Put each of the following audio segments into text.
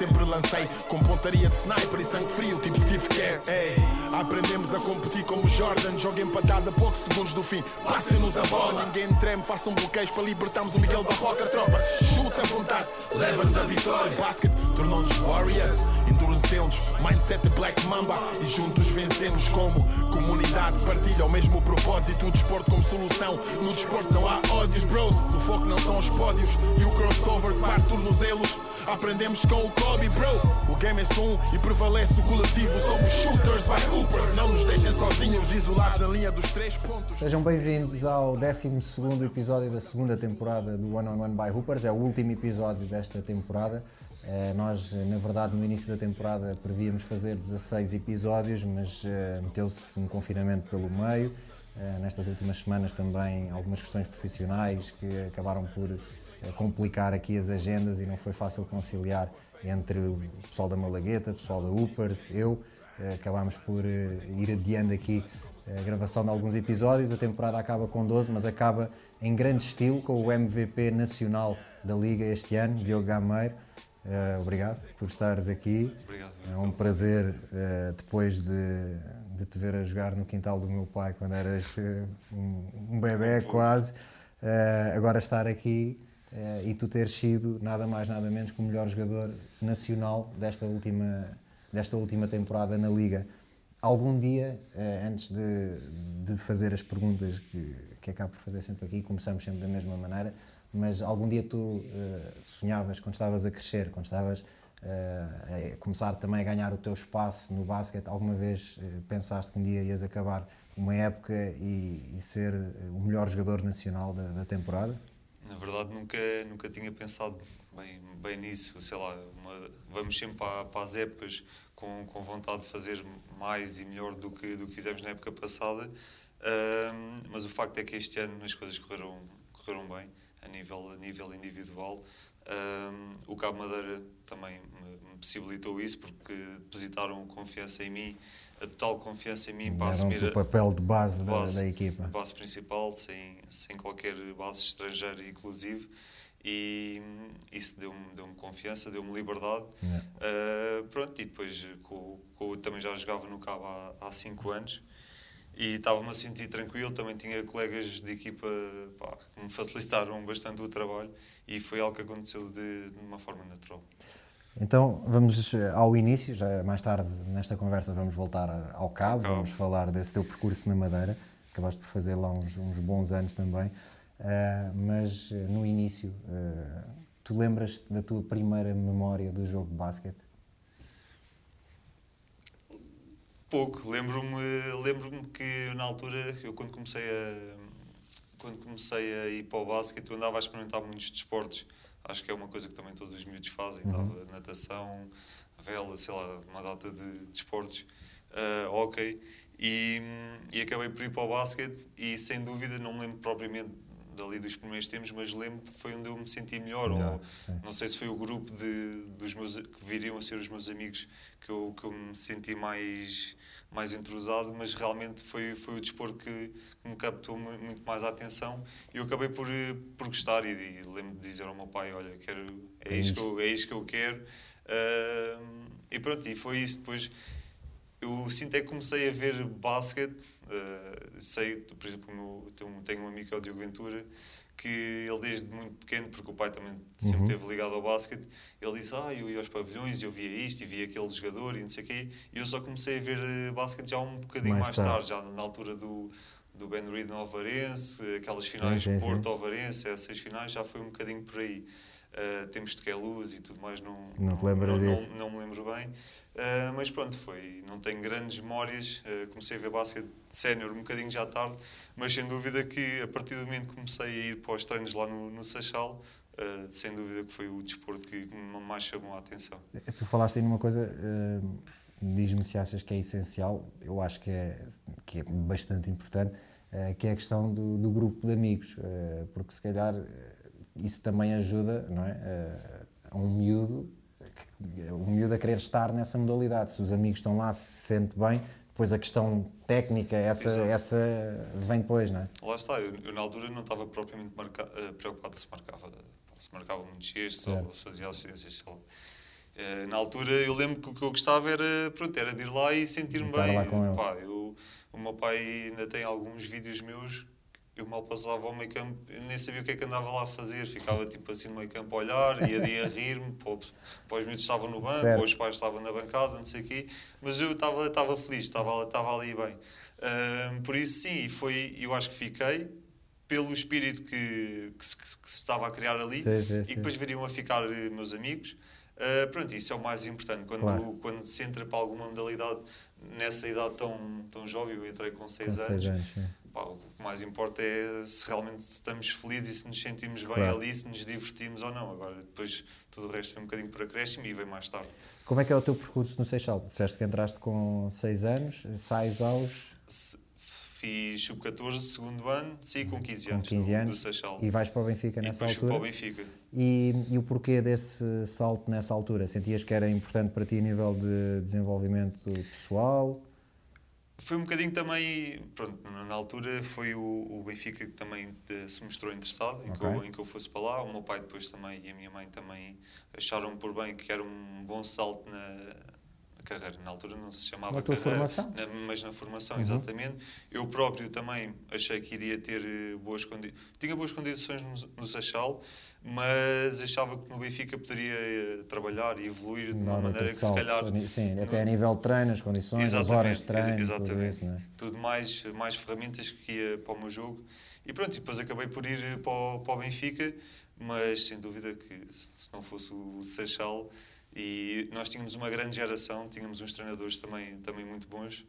sempre lancei com pontaria de sniper e sangue frio, tipo Steve Kerr. Ei, aprendemos a competir como Jordan, joga empatada a poucos segundos do fim. Passem-nos a bola, ninguém treme, façam bloqueios para libertarmos o Miguel Barroca. Tropa, chuta à vontade, leva-nos a vitória. Basket tornou-nos Warriors, endurecemos, mindset Black Mamba e juntos vencemos como comunidade. Partilha o mesmo propósito, o desporto como solução. No desporto não há ódios, bros. O foco não são os pódios e o crossover que parte tornozelos. Aprendemos com o Kobe, bro. O game é só um e prevalece o coletivo. Somos shooters by hoopers. Não nos deixem sozinhos, isolados na linha dos três pontos. Sejam bem-vindos ao 12 episódio da segunda temporada do One on One by Hoopers. É o último episódio desta temporada. Eh, nós, na verdade, no início da temporada prevíamos fazer 16 episódios, mas uh, meteu-se um confinamento pelo meio. Uh, nestas últimas semanas também algumas questões profissionais que acabaram por complicar aqui as agendas e não foi fácil conciliar entre o pessoal da Malagueta, o pessoal da Upers, eu. Acabámos por ir adiando aqui a gravação de alguns episódios. A temporada acaba com 12, mas acaba em grande estilo com o MVP nacional da Liga este ano, Diogo Gameiro. Uh, obrigado por estares aqui. Obrigado. É um prazer, uh, depois de, de, te ver a jogar no quintal do meu pai quando eras uh, um, um bebê quase, agora estar aqui e tu teres sido nada mais, nada menos que o melhor jogador nacional desta última, desta última temporada na Liga. Algum dia, antes de, de fazer as perguntas que, que acabo por fazer sempre aqui, começamos sempre da mesma maneira, mas algum dia tu uh, sonhavas, quando estavas a crescer, quando estavas uh, a começar também a ganhar o teu espaço no basquete, alguma vez uh, pensaste que um dia ias acabar uma época e, e ser o melhor jogador nacional da, da, temporada? Na verdade, nunca, nunca tinha pensado bem, bem nisso. Sei lá, uma, vamos sempre para, para as épocas com, com vontade de fazer mais e melhor do que, do que fizemos na época passada. mas o facto é que este ano as coisas correram, correram bem a nível, a nível individual. Um, o Cabo Madeira também me, me, possibilitou isso porque depositaram confiança em mim, a total confiança em mim para assumir o papel de base, base da, da, equipa. Base principal, sem, sem qualquer base estrangeira, inclusive. E isso deu-me deu confiança, deu-me liberdade. Yeah. Uh, pronto, e depois com, com, também já jogava no Cabo há, há cinco anos e estava-me a sentir tranquilo. Também tinha colegas de equipa pá, que me facilitaram bastante o trabalho e foi algo que aconteceu de, de uma forma natural. Então vamos eh, ao início, já mais tarde nesta conversa vamos voltar ao cabo, ao vamos falar desse teu percurso na Madeira, acabaste por fazer lá uns, uns bons anos também, uh, mas eh, no início, uh, tu lembras da tua primeira memória do jogo de basquete? Pouco. Lembro-me lembro que na altura, eu quando comecei a quando comecei a ir para o basquete, eu andava a experimentar muitos desportos. Acho que é uma coisa que também todos os miúdos fazem. Uhum. natação, vela, sei lá, uma data de desportos, uh, hockey. E, e acabei por ir para o basquete e sem dúvida não me lembro propriamente dali dos primeiros tempos, mas lembro que foi onde eu me senti melhor. ou, não sei se foi o grupo de, dos meus, que viriam a ser os meus amigos que eu, que eu me senti mais, mais entrosado, mas realmente foi, foi o desporto que, que me captou muito mais a atenção e eu acabei por, por gostar. E, e lembro de dizer ao meu pai: Olha, quero, é, é, isto, que eu, é isto que eu quero. Uh, e pronto, e foi isso. Depois eu sinto é que comecei a ver basquete. Uh, sei, por exemplo, meu, tenho, um amigo que é o Diogo Ventura, que ele desde muito pequeno, porque o pai também sempre uhum. esteve ligado ao basquete, ele disse: Ah, eu ia aos pavilhões, eu via isto e via aquele jogador e não sei o quê. E eu só comecei a ver uh, basquete já um bocadinho mais, mais tarde. já na altura do, do Ben Reed no Alvarense, aquelas finais sim, sim, Porto-Alvarense, essas finais já foi um bocadinho por aí. Uh, temos de Queluz e tudo mais, não, não, não, não, não, não me lembro bem. Uh, mas pronto, foi. Não tenho grandes memórias. Uh, comecei a ver basquete sénior um bocadinho já tarde, mas sem dúvida que a partir do momento que comecei a ir para os treinos lá no, no Seixal, uh, sem dúvida que foi o desporto que mais chamou a atenção. Tu falaste aí numa coisa, diz-me se achas que é essencial, eu acho que é, que é bastante importante, que é a questão do, do grupo de amigos, porque se calhar isso também ajuda não é, a um miúdo o miúdo a querer estar nessa modalidade. Se os amigos estão lá, se sente bem, depois a questão técnica, essa, essa vem depois, não é? Lá está, eu, eu na altura não estava propriamente marca, uh, preocupado se marcava, se marcava muitos gestos ou se fazia assistências. Uh, na altura eu lembro que o que eu gostava era, pronto, era de ir lá e sentir-me bem. Lá com ele. Pá, eu, o meu pai ainda tem alguns vídeos meus eu mal passava ao meio campo, nem sabia o que é que andava lá a fazer, ficava tipo assim no meio campo a olhar, ia de a rir-me, para os miúdos estavam no banco, os pais estavam na bancada, não sei o quê, mas eu estava, estava feliz, estava, estava ali bem. Uh, por isso, sim, foi, eu acho que fiquei pelo espírito que, que, se, que se estava a criar ali sim, sim, e que depois viriam a ficar eh, meus amigos. Uh, pronto, isso é o mais importante. Quando, claro. quando se entra para alguma modalidade nessa idade tão, tão jovem, eu entrei com 6 anos, anos pá, o que mais importa é se realmente estamos felizes e se nos sentimos bem claro. ali, se nos divertimos ou não. Agora, depois, tudo o resto foi um bocadinho por acréscimo e vem mais tarde. Como é que é o teu percurso no Seixal? Disseste que entraste com 6 anos, sais aos... Se, fiz sub-14, segundo ano, saí com 15 com anos, 15 anos do, Seixal. E vais para o Benfica nessa e altura? para o Benfica. E, e, o porquê desse salto nessa altura? Sentias que era importante para ti a nível de desenvolvimento pessoal? Foi um bocadinho também, pronto, na altura foi o, o Benfica que também se mostrou interessado em, okay. que eu, em que eu fosse para lá. O meu pai depois também e a minha mãe também acharam por bem que era um bom salto na, carreira. Na altura não se chamava na carreira? Na, mas na formação, uhum. exatamente. Eu próprio também achei que iria ter eh, boas condições. Tinha boas condições no, no Seixal, mas achava que no Benfica poderia eh, trabalhar e evoluir de uma Não, maneira que se calhar. Sim, até a nível de treino, as condições, exatamente, as horas de treino. Exatamente. Tudo, isso, é? tudo mais, mais ferramentas que ia para o meu jogo. E pronto, e depois acabei por ir eh, para o, para o Benfica, mas sem dúvida que se não fosse o Seixal. E nós tínhamos uma grande geração, tínhamos uns treinadores também, também muito bons.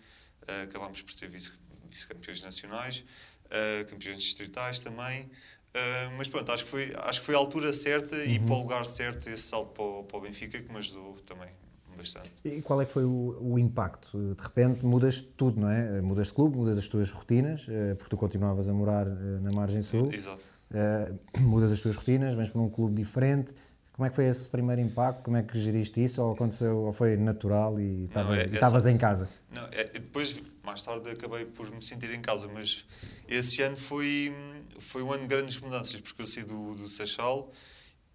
Uh, acabámos por ser vice-campeões vice nacionais, uh, campeões distritais também. Uh, mas pronto, acho que, foi, acho que foi a altura certa uhum. e para o lugar certo esse salto para o, para o Benfica que me ajudou também bastante. E qual é que foi o, o, impacto? De repente mudas tudo, não é? Mudas de clube, mudas as tuas rotinas, uh, porque tu continuavas a morar uh, na margem sul. Exato. mudas as tuas rotinas, vens para um clube diferente. Como é que foi esse primeiro impacto? Como é que geriste isso? Ou aconteceu, ou foi natural e estavas é, em casa? Não, é, depois, mais tarde, acabei por me sentir em casa, mas esse ano foi foi um ano de grandes mudanças, porque eu saí do, do Seixal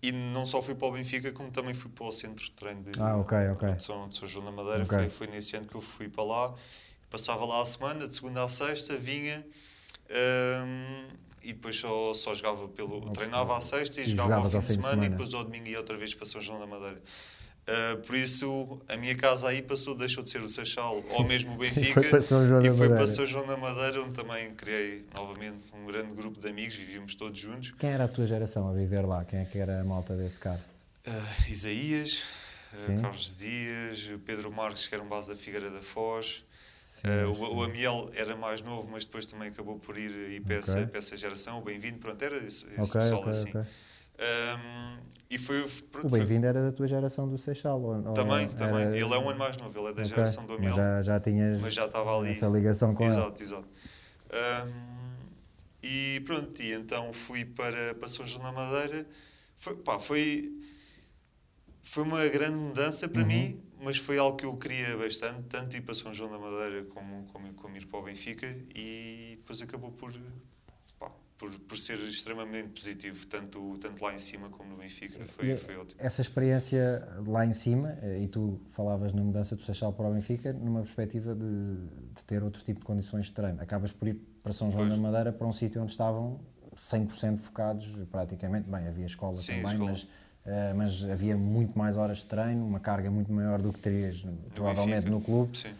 e não só fui para o Benfica, como também fui para o centro de treino de, ah, okay, okay. de, São, de São João da Madeira. Okay. Foi, foi nesse ano que eu fui para lá. Passava lá a semana, de segunda a sexta, vinha um, e depois só, só jogava pelo. Treinava à sexta e, e jogava ao fim, de, semana, de semana e depois ao domingo ia outra vez para São João da Madeira. Uh, por isso, a minha casa aí passou, deixou de ser o Seixal ou mesmo o Benfica e foi para São João, e da, foi Madeira. para São João da Madeira, onde também criei novamente um grande grupo de amigos, vivíamos todos juntos. Quem era a tua geração a viver lá? Quem é que era a malta desse cara? Uh, Isaías, uh, Carlos Dias, Pedro Marques, que era um base da Figueira da Foz. Sim, uh, o, o, Amiel era mais novo, mas depois também acabou por ir, ir para, okay. essa, para essa geração. O Bem-vindo, pronto, era esse, esse okay, pessoal okay, assim. Um, e foi, o Bem-vindo era da tua geração do Seixal? Ou, também, também. Ele é um ano mais novo, ele é da okay. geração do Amiel. Mas já, já tinhas mas já estava ali. essa ligação com exato, ele. Exato, exato. Um, e pronto, e então fui para, para São João da Madeira. Foi, pá, foi, foi uma grande mudança para uhum. mim, mas foi algo que eu queria bastante, tanto ir para São João da Madeira como, como, como ir para o Benfica, e depois acabou por por, por ser extremamente positivo, tanto, tanto lá em cima como no Benfica. Foi, e, foi ótimo. Essa experiência lá em cima, eh, e tu falavas na mudança do Seixal para o Benfica, numa perspectiva de, de, ter outro tipo de condições de treino. Acabas por ir para São João pois. da Madeira, para um sítio onde estavam 100% focados, praticamente. Bem, havia escola Sim, também, escola. mas. Uh, mas havia muito mais horas de treino, uma carga muito maior do que terias no provavelmente Benfica. no clube. Sim.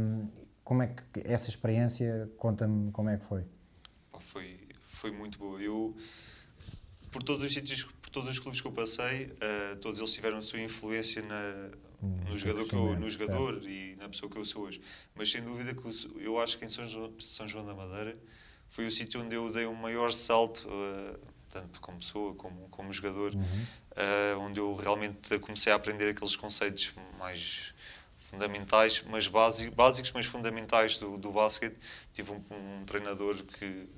Um, como é que essa experiência conta-me como é que foi? Foi foi muito boa. Eu, por todos os sítios, por todos os clubes que eu passei, uh, todos eles tiveram a sua influência na, hum, no jogador, que eu, no jogador e na pessoa que eu sou hoje. Mas sem dúvida que eu acho que em São João, São João da Madeira foi o sítio onde eu dei um maior salto, uh, tanto como pessoa como como jogador, uhum. uh, onde eu realmente comecei a aprender aqueles conceitos mais fundamentais, mas básicos, básicos mas fundamentais do, do basquete. Tive um, um treinador que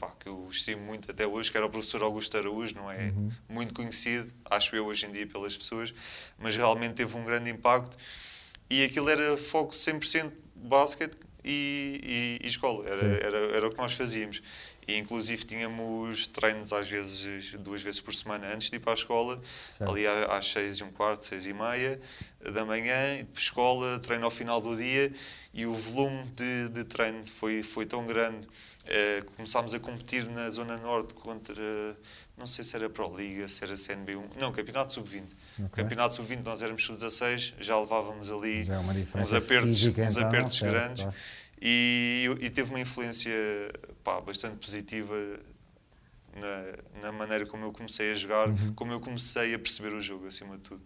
pá, que eu estimo muito até hoje, que era o professor Augusto Araújo, não é uhum. muito conhecido, acho eu hoje em dia pelas pessoas, mas realmente teve um grande impacto e aquilo era foco 100% basquete e, e, e escola, era, era, era o que nós fazíamos. E inclusive tínhamos treinos às vezes duas vezes por semana antes de ir para a escola, Certo. ali às seis e um quarto, seis e meia da manhã, escola, treino ao final do dia e o volume de, de treino foi, foi tão grande. Eh, começámos a competir na Zona Norte contra, não sei se era Pro Liga, se era CNB1, não, Campeonato Sub-20. Ok. Campeonato Sub-20 nós éramos sub-16, já levávamos ali Já é uns apertos, física, uns então, apertos certo, grandes claro. e, e teve uma influência pá, bastante positiva na, na maneira como eu comecei a jogar, Uhum. como eu comecei a perceber o jogo, acima de tudo.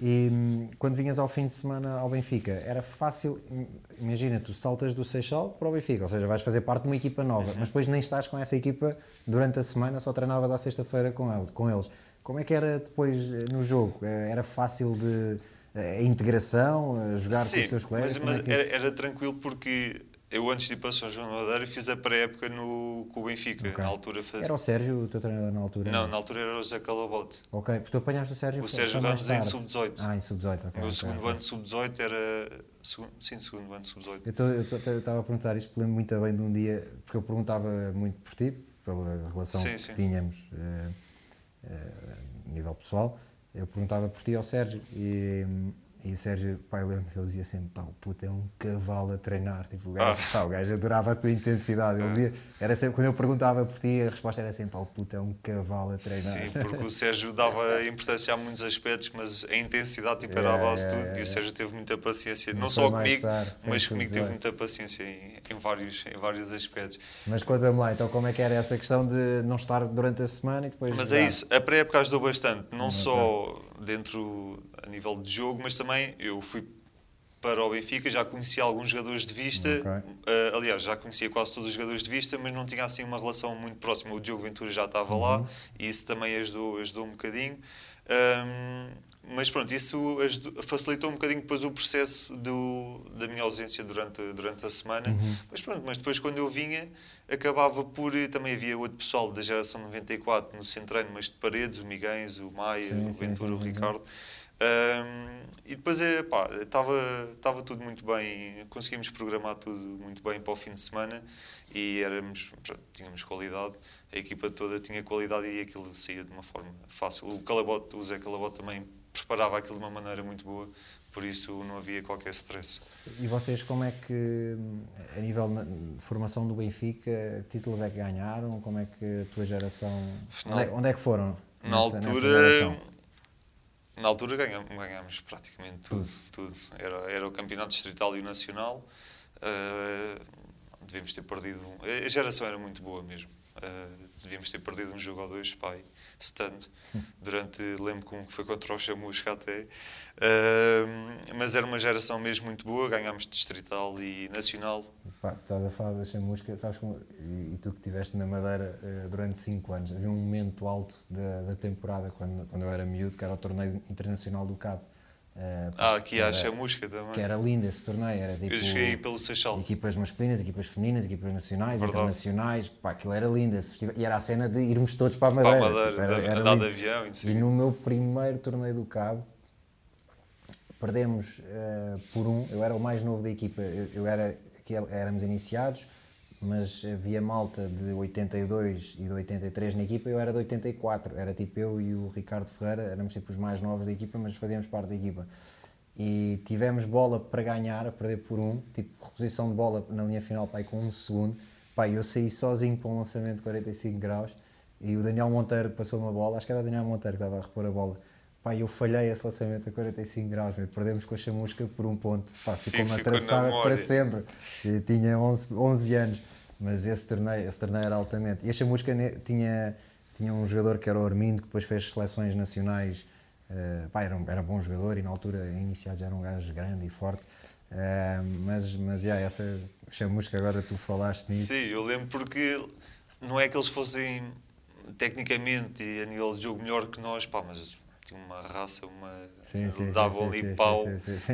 E hum, quando vinhas ao fim de semana ao Benfica, era fácil, im- imagina, tu saltas do Seixal para o Benfica, ou seja, vais fazer parte de uma equipa nova, mas depois nem estás com essa equipa durante a semana, só treinavas à sexta-feira com, ele- com eles. Como é que era depois eh, no jogo? Eh, Era fácil de eh, a integração, eh, jogar com os teus colegas? mas, é mas isso- era, era tranquilo porque eu antes de ir para São João da Madeira fiz a pré-época no, com o Benfica, Ok. na altura faz... Era o Sérgio o teu treinador na altura? Não, na altura era o Zé Calabote. Ok, porque tu apanhaste o Sérgio O Sérgio Ramos em tarde. sub-18. Ah, em sub-18, ok. o meu ok, segundo ok. ano de sub-18 era... Segundo, sim, segundo ano de sub-18. Eu estava a perguntar isto, lembro muito bem de um dia, porque eu perguntava muito por ti, pela relação Sim, que sim. tínhamos eh, eh, a nível pessoal, eu perguntava por ti ao Sérgio e, e o Sérgio, eu lembro que ele dizia sempre, pá, o puto é um cavalo a treinar, tipo, o gajo, Ah. pá, o gajo adorava a tua intensidade, ele dizia, era sempre, quando eu perguntava por ti, a resposta era sempre, pá, o puto é um cavalo a treinar. Sim, porque o Sérgio dava importância a muitos aspectos, mas a intensidade tipo, era a base de É, tudo. é, E é. o Sérgio teve muita paciência, Não não só comigo, tarde, mas comigo teve sub-18. muita paciência em, em vários, em vários aspectos. Mas conta-me lá, então como é que era essa questão de não estar durante a semana e depois Mas jogar? é isso, a pré-época ajudou bastante, não Ok. só dentro a nível de jogo, mas também eu fui para o Benfica, já conhecia alguns jogadores de vista, Ok. eh, aliás, já conhecia quase todos os jogadores de vista, mas não tinha assim uma relação muito próxima. O Diogo Ventura já estava Uhum. lá e isso também ajudou, ajudou um bocadinho. Ahm, mas pronto, isso ajudou- facilitou um bocadinho depois o processo do, da minha ausência durante, durante a semana. Uhum. Mas pronto, mas depois quando eu vinha, acabava por. Também havia outro pessoal da geração 94 no centreino, mas de paredes, o Miguens, o Maia, Sim, o Ventura, sim, o sim, sim. Ricardo. Ahm, e depois pá, estava tudo muito bem, conseguimos programar tudo muito bem para o fim de semana e éramos, tínhamos qualidade, a equipa toda tinha qualidade e aquilo saía de uma forma fácil. O Calabote, o Zé Calabote também preparava aquilo de uma maneira muito boa, por isso não havia qualquer stress. E vocês, como é que, a nível de formação do Benfica, títulos é que ganharam? Como é que a tua geração. Onde é, onde é que foram? Na nessa- nessa altura, geração? Na altura ganhamos, ganhámos praticamente tudo. tudo. Era, era o campeonato distrital e o nacional. Uh, devíamos ter perdido. um- A geração era muito boa mesmo. Uh, devíamos ter perdido um jogo ou dois, pai, se tanto. Durante, lembro que um que foi contra o Chamusca até. Uh, mas era uma geração mesmo muito boa. Ganhámos distrital e nacional. Pá, estás a falar da chamusca, sabes como. E, e tu que estiveste na Madeira eh, durante 5 anos, havia um momento alto da, da temporada, quando, quando eu era miúdo, que era o Torneio Internacional do Cabo. Eh, Ah, aqui que há a era- Chamusca também. Que era lindo esse torneio, era tipo. Eu cheguei pelo Seixal. Equipas masculinas, equipas femininas, equipas nacionais, Verdade. internacionais, pá, aquilo era lindo. E era a cena de irmos todos para a Para Madeira. a Madeira, tipo, era- de- era andar de lindo. avião e E no meu primeiro torneio do Cabo, perdemos eh, por um. Eu era o mais novo da equipa. Eu, eu era, que éramos iniciados, mas havia malta de 82 e de 83 na equipa. Eu era de 84. Era tipo eu e o Ricardo Ferreira, éramos tipo os mais novos da equipa, mas fazíamos parte da equipa. E tivemos bola para ganhar, a perder por um, tipo reposição de bola na linha final, pai, com um segundo. Pai, eu saí sozinho para um lançamento de 45 graus e o Daniel Monteiro passou uma bola, acho que era o Daniel Monteiro que estava a repor a bola. Pai, eu falhei esse lançamento a 45 graus, meu, perdemos com a chamusca por um ponto. Pá, ficou-me Ficou na atravessada para sempre. Eu tinha 11, 11 anos, mas esse torneio, esse torneio era altamente. E a chamusca tinha, tinha um jogador que era o Armindo, que depois fez seleções nacionais. Uh, pá, era, um, era bom jogador e na altura, iniciado, já era um gajo grande e forte. Uh, mas, mas, yeah, essa chamusca, agora tu falaste nisso. Sim, eu lembro porque não é que eles fossem tecnicamente e a nível de jogo melhor que nós, pá, mas uma raça, uma sim, sim, davam sim, ali sim, pau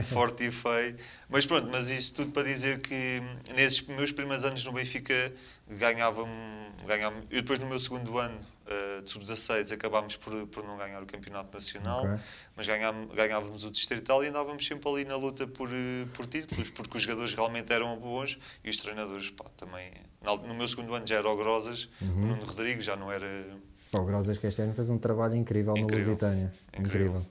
forte e feio. Mas pronto, mas isso tudo para dizer que nesses meus primeiros anos no Benfica ganhava-me. Ganhava eu depois no meu segundo ano uh, de sub-16 acabámos por, por não ganhar o campeonato nacional, okay. mas ganhávamos, ganhávamos o distrital e andávamos sempre ali na luta por, eh, por títulos, porque os jogadores realmente eram bons e os treinadores pá, também. No meu segundo ano já era o Grosas, uhum. o Nuno Rodrigues já não era Pá, o Grosas que este ano fez um trabalho incrível, incrível. no Lusitânia. Incrível. incrível.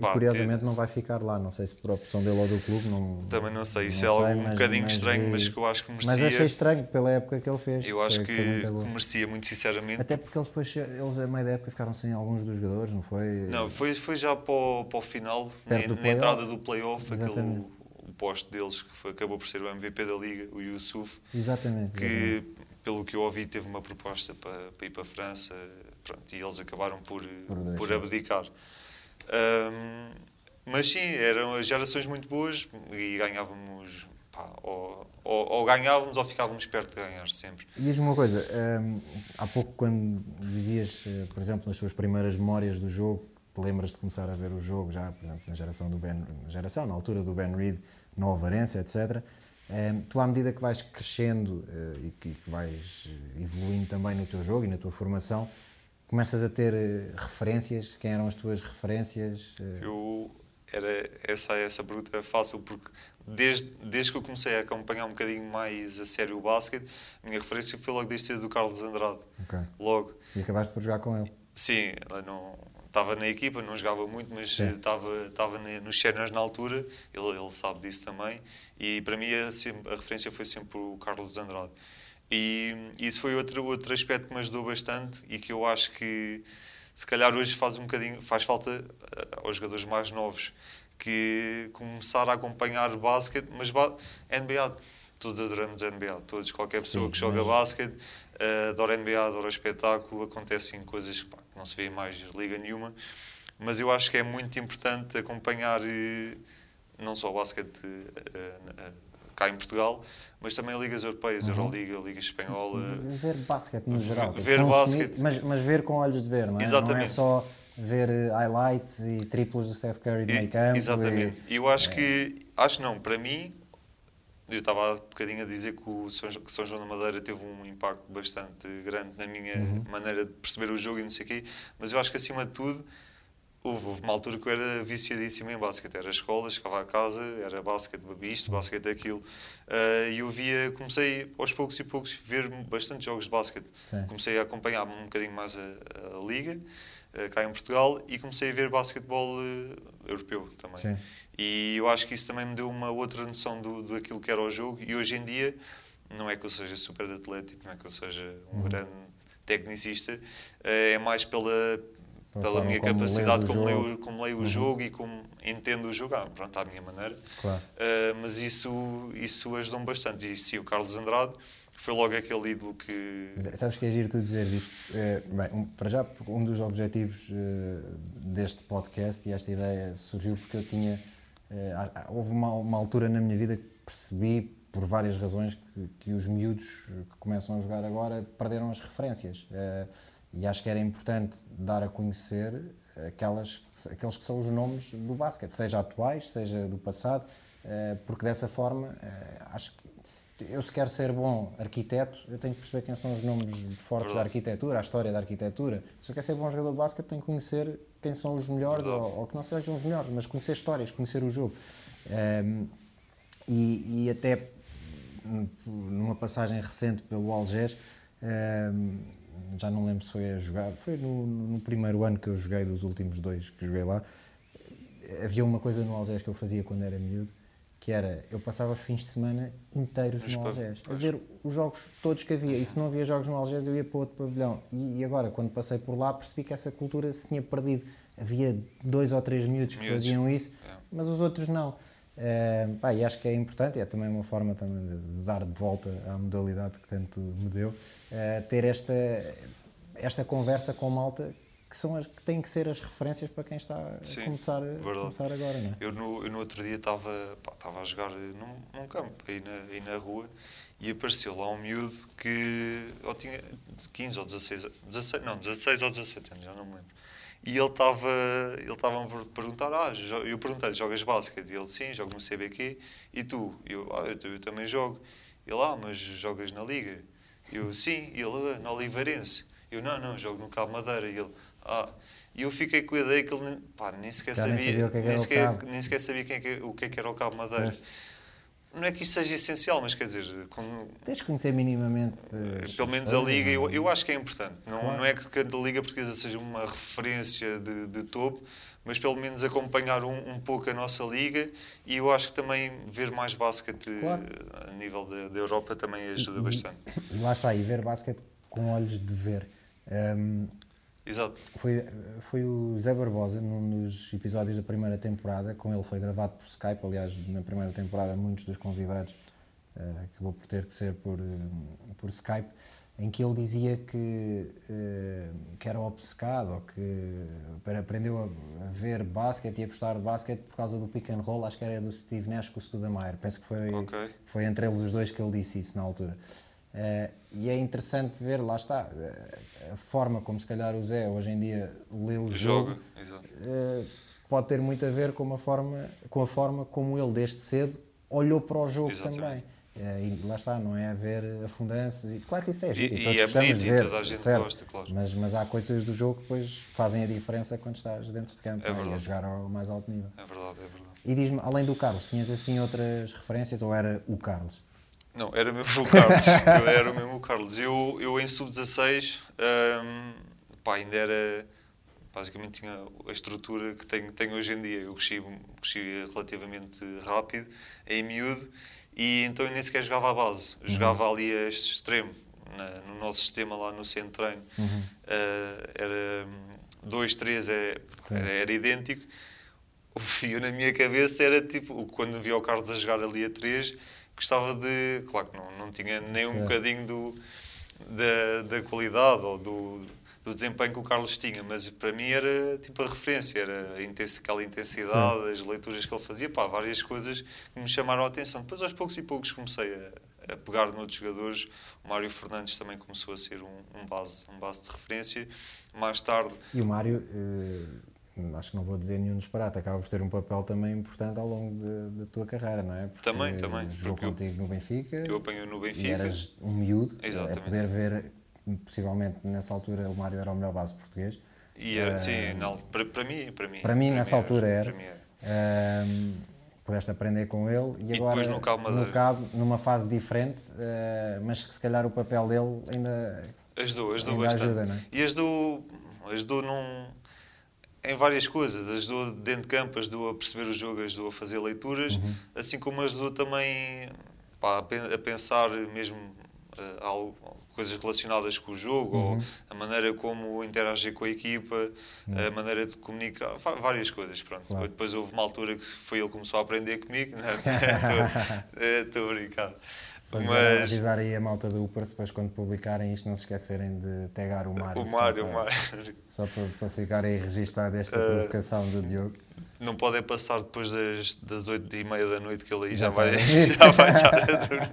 pá, e curiosamente não vai ficar lá, não sei se por opção dele ou do clube. Não, Também não sei, isso é algo um bocadinho mas estranho, mas que eu acho que merecia. Mas achei estranho pela época que ele fez. Eu acho que, que merecia, muito sinceramente. Até porque eles depois, eles a meio da época ficaram sem alguns dos jogadores, não foi? Não, foi, foi já para o, para o final, na, na entrada do playoff, aquele o posto deles que foi, acabou por ser o MVP da Liga, o Yusuf. Exatamente. Que exatamente pelo que eu ouvi, teve uma proposta para, para ir para a França pronto, e eles acabaram por, por, por abdicar. Um, mas sim, eram gerações muito boas e ganhávamos. Pá, ou, ou, ou, ganhávamos ou ficávamos perto de ganhar sempre. Diz-me uma coisa, um, há pouco, quando dizias, eh, por exemplo, nas tuas primeiras memórias do jogo, te lembras de começar a ver o jogo já, por exemplo, na geração do Ben, geração, na altura do Ben Reed, no Alvarense, etc. Um, tu, à medida que vais crescendo uh, e que, que, vais evoluindo também no teu jogo e na tua formação, começas a ter uh, referências? Quem eram as tuas referências? Uh... Eu era essa essa pergunta é fácil porque desde desde que eu comecei a acompanhar um bocadinho mais a sério o basquete, a minha referência foi logo desde cedo do Carlos Andrade. Okay. Logo. E acabaste por jogar com ele? Sim, não estava na equipa, não jogava muito, mas estava, estava nos séniores na altura, ele, ele sabe disso também, e para mim a, a referência foi sempre o Carlos Andrade. E isso foi outro, outro aspecto que me ajudou bastante e que eu acho que se calhar hoje faz um bocadinho, faz falta eh, aos jogadores mais novos que começar a acompanhar basquete, mas NBA, todos adoramos NBA, todos, qualquer pessoa Sim, que joga mas... basquete uh, adora NBA, adora espetáculo, acontecem coisas que não se vê mais liga nenhuma, mas eu acho que é muito importante acompanhar eh, não só o basquete uh, cá em Portugal, mas também ligas europeias, uhum. Euroliga, Liga Espanhola. Ver basquete no geral. Ver basquete. Mas, mas ver com olhos de ver, não é? Exatamente. Não é só ver highlights e triplos do Steph Curry de meio campo. Exatamente. E eu acho é. que, acho não, para mim, eu estava há bocadinho a dizer que o São, que São João da Madeira teve um impacto bastante grande na minha uhum. maneira de perceber o jogo e não sei o quê, mas eu acho que acima de tudo houve, houve uma altura que eu era viciadíssimo em basquete. Era escola, chegava a casa, era basquete, bebia isto, basquete aquilo. Uh, e eu via, comecei aos poucos e poucos ver bastante jogos de basquete. Sim. Comecei a acompanhar um bocadinho mais a, a liga, cá em Portugal, e comecei a ver basquetebol uh, europeu também. Sim. E eu acho que isso também me deu uma outra noção do, do aquilo que era o jogo. E hoje em dia, não é que eu seja super atlético, não é que eu seja um uhum. grande tecnicista, eh, é mais pela, pela minha capacidade como leio, como leio o uhum. jogo e como entendo o jogo, ah, pronto, à minha maneira. Claro. Uh, mas isso, isso ajudou-me bastante. E sim, o Carlos Andrade foi logo aquele ídolo que. Sabes que é giro tu dizer isso? É, bem, um, para já, um dos objetivos uh, deste podcast e esta ideia surgiu porque eu tinha eh, houve uma, uma, altura na minha vida que percebi, por várias razões, que, que, os miúdos que começam a jogar agora perderam as referências. Eh, e acho que era importante dar a conhecer aquelas, aqueles que são os nomes do basquete, seja atuais, seja do passado, porque dessa forma acho que eu se quero ser bom arquiteto, eu tenho que perceber quem são os nomes fortes da arquitetura, a história da arquitetura. Se eu quero ser bom jogador de basquete, tenho que conhecer quem são os melhores, ou, ou, que não sejam os melhores, mas conhecer histórias, conhecer o jogo. Um, e, e, até numa passagem recente pelo Algés, um, já não lembro se foi a jogar, foi no, no, primeiro ano que eu joguei, dos últimos dois que joguei lá, havia uma coisa no Algés que eu fazia quando era miúdo, que era, eu passava fins de semana inteiros Mas, no Algés, a ver os jogos todos que havia, e se não havia jogos no Algés eu ia para outro pavilhão, e, e agora, quando passei por lá, percebi que essa cultura se tinha perdido. Havia dois ou três miúdos que faziam isso, é. mas os outros não. Pá, e acho que é importante, é também uma forma também de dar de volta à modalidade que tanto me deu, uh, ter esta, esta conversa com malta que são as que têm que ser as referências para quem está Sim, a começar, a começar agora, não é? Eu no, eu no outro dia estava, estava a jogar num, num, campo, aí na, aí na rua, e apareceu lá um miúdo que ou tinha 15 ou 16, 16, não, 16 ou 17 anos, já não me lembro. e ele estava ele estava a perguntar, ah, eu perguntei, jogas basquete? E ele, sim, jogo no CBQ. E tu? Eu, ah, eu, eu também jogo. Ele, ah, mas jogas na Liga? Eu, sim. E ele, ah, na Oliveirense? Eu, não, não, jogo no Cabo Madeira. E ele, ah... E eu fiquei com a ideia que ele pá, nem sequer sabia, nem, sabia é que nem, sequer, nem sequer sabia quem é que, o que, é que era o Cabo Madeira. Mas não é que isso seja essencial, mas quer dizer. Quando, Tens de conhecer minimamente. Eh, pelo menos a Liga, eu, eu acho que é importante. Não, claro. não é que a Liga Portuguesa seja uma referência de, de topo, mas pelo menos acompanhar um, um, pouco a nossa Liga e eu acho que também ver mais basquete claro. a nível da, Europa também ajuda e, bastante. E lá está, e ver basquete com olhos de ver. Um, Exato. Foi, foi o Zé Barbosa, num dos episódios da primeira temporada, com ele foi gravado por Skype, aliás, na primeira temporada muitos dos convidados uh, acabou por ter que ser por, uh, por Skype, em que ele dizia que, uh, que era obcecado, ou que aprendeu a, a, ver basquete e a gostar de basquete por causa do pick and roll, acho que era do Steve Nash com o Studamayer, penso que foi, okay. foi entre eles os dois que ele disse isso na altura. Uh, e é interessante ver, lá está, uh, a forma como se calhar o Zé hoje em dia lê o jogo uh, pode ter muito a ver com a, forma, com a forma como ele desde cedo olhou para o jogo Exatamente. também. e lá está, não é a ver afundanças, e claro que isso é e, e, e é bonito ver, e toda a gente certo, gosta, claro. Mas, mas há coisas do jogo que depois fazem a diferença quando estás dentro de campo é é? e a jogar ao mais alto nível. É verdade, é verdade. E diz-me, além do Carlos, tinhas assim outras referências ou era o Carlos? Não, era mesmo o Carlos. eu era mesmo o Carlos. Eu, eu em sub-16, um, ainda era. Basicamente tinha a estrutura que tenho, tenho hoje em dia. Eu cresci, cresci relativamente rápido, em miúdo, e então eu nem sequer jogava a base. Eu uhum. jogava ali a este extremo, na, no nosso sistema lá no centro treino. Uhum. Uh, era 2, 3 é, era, era idêntico. O fio na minha cabeça era tipo, quando via o Carlos a jogar ali a 3 gostava de. Claro que não, não tinha nem um bocadinho do, da, da qualidade ou do, do desempenho que o Carlos tinha, mas para mim era tipo a referência, era intensa, aquela intensidade, Sim. as leituras que ele fazia, pá, várias coisas que me chamaram a atenção. Depois, aos poucos e poucos, comecei a, a pegar noutros jogadores. O Mário Fernandes também começou a ser um, um, base, um base de referência. Mais tarde. E o Mário. Uh acho que não vou dizer nenhum disparate, acaba por ter um papel também importante ao longo da tua carreira, não é? Porque também, também. Jogou contigo no Benfica. Eu apanho no Benfica. E eras um miúdo. Exatamente. A poder ver, possivelmente nessa altura, o Mário era o melhor base português. E era, uh, sim, não, para, para mim, para mim. Para mim, para nessa mim altura era. era. Uh, pudeste aprender com ele e, e agora no Cabo, no Cabo, numa fase diferente, uh, mas que se calhar o papel dele ainda ajudou, ajudou ainda bastante. Ajuda, é? E ajudou, ajudou num em várias coisas. Ajudou dentro de campo, ajudou a perceber o jogo, ajudou a fazer leituras, uhum. assim como ajudou também pá, a pensar mesmo uh, algo, coisas relacionadas com o jogo, uhum. ou a maneira como interagir com a equipa, uhum. a maneira de comunicar, várias coisas. Pronto. Claro. Depois houve uma altura que foi ele que começou a aprender comigo, estou a brincar. Mas... avisar aí a malta do Upers, depois quando publicarem isto, não se esquecerem de tagar o Mário. O Mário, o Mário. Só para, para ficar aí esta uh, provocação do Diogo. Não podem passar depois das, das 8 e meia da noite, que ele aí já, já vai, já vai estar a dormir.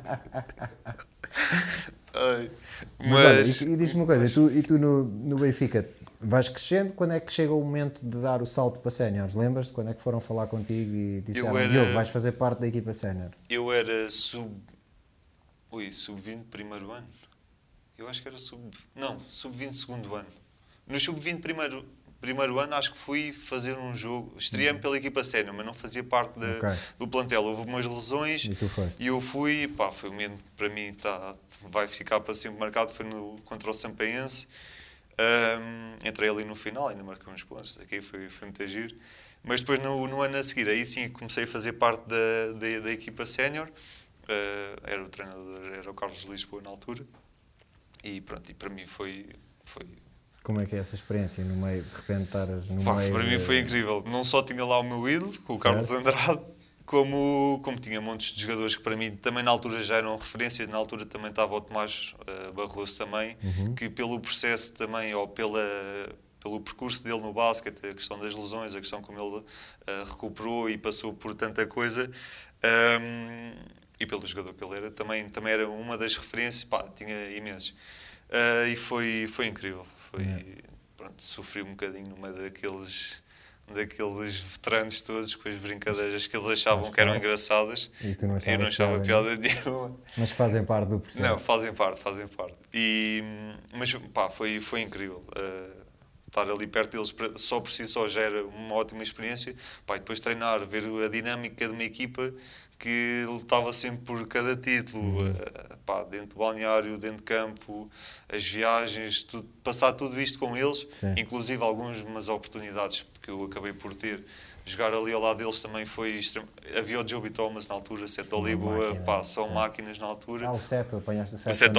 Mas, mas olha, e, e diz-me uma coisa, e tu, e tu no, no Benfica vais crescendo, quando é que chega o momento de dar o salto para séniores? Lembras-te quando é que foram falar contigo e disseram, era, Diogo, vais fazer parte da equipa sénior? Eu era sub Ui, sub-20 primeiro ano? Eu acho que era sub... Não, sub-20 segundo ano. No sub-20 primeiro, primeiro ano acho que fui fazer um jogo... Estreiei-me pela equipa sénior, mas não fazia parte okay. do plantel. Houve umas lesões e, e eu fui... Pá, foi um momento para mim, tá, vai ficar para sempre marcado. Foi no, contra o Sampaense. Um, entrei ali no final, ainda marquei uns pontos. Aqui foi, foi muito agir. Mas depois, no, no ano a seguir, aí sim comecei a fazer parte da, da, da equipa sénior. Uh, era o treinador, era o Carlos Lisboa na altura. E pronto, e para mim foi, foi como é que é essa experiência no meio, de repente estares no Pá, meio? Para mim foi incrível. Não só tinha lá o meu ídolo, o certo. Carlos Andrade, como, como tinha montes de jogadores que para mim também na altura já eram referência. Na altura também estava o Tomás uh, Barroso também, uhum. que pelo processo também, ou pela, pelo percurso dele no basquete, a questão das lesões, a questão como ele uh, recuperou e passou por tanta coisa. Um, ehm, e pelo jogador que ele era, também, também era uma das referências, pá, tinha imensos. Uh, e foi, foi incrível. Foi, pronto, sofri um bocadinho numa daqueles daqueles veteranos todos com as brincadeiras que eles achavam que eram engraçadas e tu não eu não achava piada nenhuma. mas que fazem parte do processo. Não fazem parte fazem parte. E mas pá foi foi incrível uh, estar ali perto deles só por si só já era uma ótima experiência. Pá, e depois treinar ver a dinâmica de uma equipa que lutava sempre por cada título, uhum. uh, pá, dentro do balneário, dentro de campo, as viagens, tudo, passar tudo isto com eles, Sim. inclusive algumas oportunidades que eu acabei por ter. Jogar ali ao lado deles também foi extremo. Havia o Joby Thomas na altura, Sete Lisboa, pá, só Sim. máquinas na altura. Ah, o Sete, apanhaste o Sete. O Sete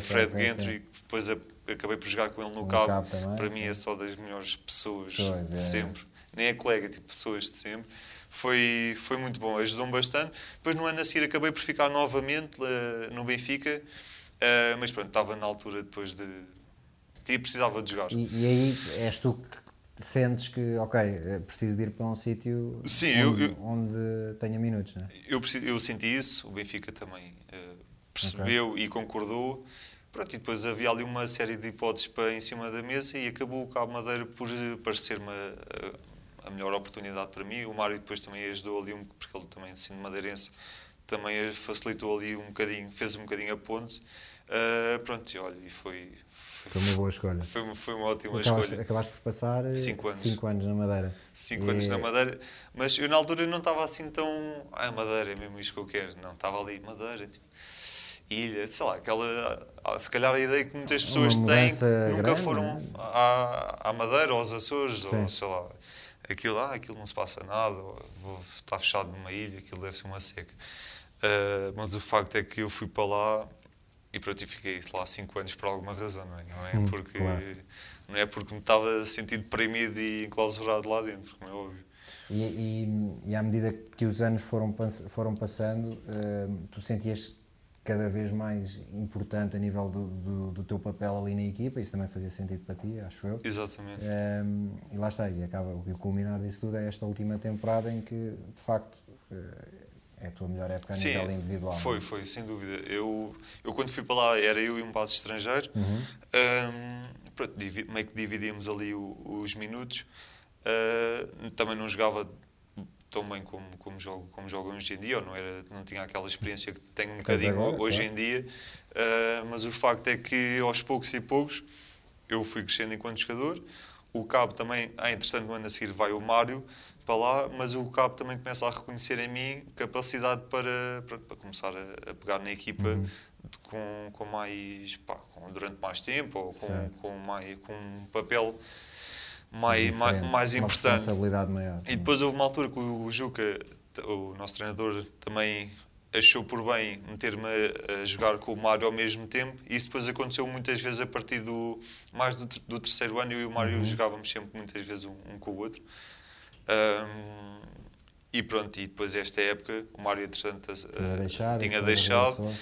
Fred Gentry, depois acabei por jogar com ele no, no Cabo. Cabo Para mim é só das melhores pessoas pois, de é. sempre. Nem é colega, tipo pessoas de sempre foi, foi muito bom, ajudou-me bastante. Depois no ano a seguir acabei por ficar novamente uh, no Benfica, uh, mas pronto, estava na altura depois de. e precisava de jogar. E, e, aí és tu que sentes que, ok, preciso de ir para um sítio onde, eu, eu, onde tenha minutos, não é? Eu, eu senti isso, o Benfica também uh, percebeu okay. e concordou. Pronto, e depois havia ali uma série de hipóteses para em cima da mesa e acabou o Cabo Madeira por parecer-me a melhor oportunidade para mim. O Mário depois também ajudou ali, um, porque ele também ensino madeirense, também facilitou ali um bocadinho, fez um bocadinho a ponte. Uh, pronto, e olha, e foi, foi, foi. uma boa escolha. Foi, foi uma ótima acabaste, escolha. Acabaste por passar 5 anos. Cinco anos na Madeira. 5 e... anos na Madeira, mas eu na altura não estava assim tão. Ah, Madeira, é mesmo isto que eu quero. Não, estava ali, Madeira, tipo, ilha, sei lá, aquela. Ah, se calhar a ideia que muitas pessoas têm nunca grande, foram né? à, à Madeira, aos Açores, Sim. ou sei lá aquilo, ah, aquilo não se passa nada, vou estar fechado numa ilha, aquilo deve ser uma seca. Uh, mas o facto é que eu fui para lá e pronto, e fiquei lá 5 anos por alguma razão, não é? Não é, hum, porque, claro. não é porque me estava sentido deprimido e enclausurado lá dentro, como é óbvio. E, e, e à medida que os anos foram, foram passando, uh, tu sentias cada vez mais importante a nível do, do, do, teu papel ali na equipa, isso também fazia sentido para ti, acho eu. Exatamente. Um, e lá está, e acaba, o culminar disso tudo é esta última temporada em que, de facto, eh, é a tua melhor época a Sim, nível individual. Foi, é? foi, sem dúvida. Eu, eu quando fui para lá, era eu e um base estrangeiro, uhum. um, pronto, meio que dividíamos ali o, os minutos. Uh, também não jogava tão bem como, como, jogo, como jogo hoje em dia, ou não, era, não tinha aquela experiência que tenho um bocadinho agora, hoje em dia, uh, mas o facto é que aos poucos e poucos eu fui crescendo enquanto jogador. O Cabo também, ah, entretanto, no ano a seguir vai o Mário para lá, mas o Cabo também começa a reconhecer em mim capacidade para, para, para começar a, a, pegar na equipa uhum. com, com mais, pá, com, durante mais tempo ou com, com, mais, com um papel mais, mais, mais importante. maior. E depois houve uma altura que o Juca, o nosso treinador, também achou por bem meter-me a, jogar com o Mário ao mesmo tempo. E isso depois aconteceu muitas vezes a partir do mais do, do terceiro ano. Eu e o Mário uhum. jogávamos sempre muitas vezes um, um com o outro. Um, e pronto, e depois esta época o Mário entretanto tinha deixado, tinha deixado uh,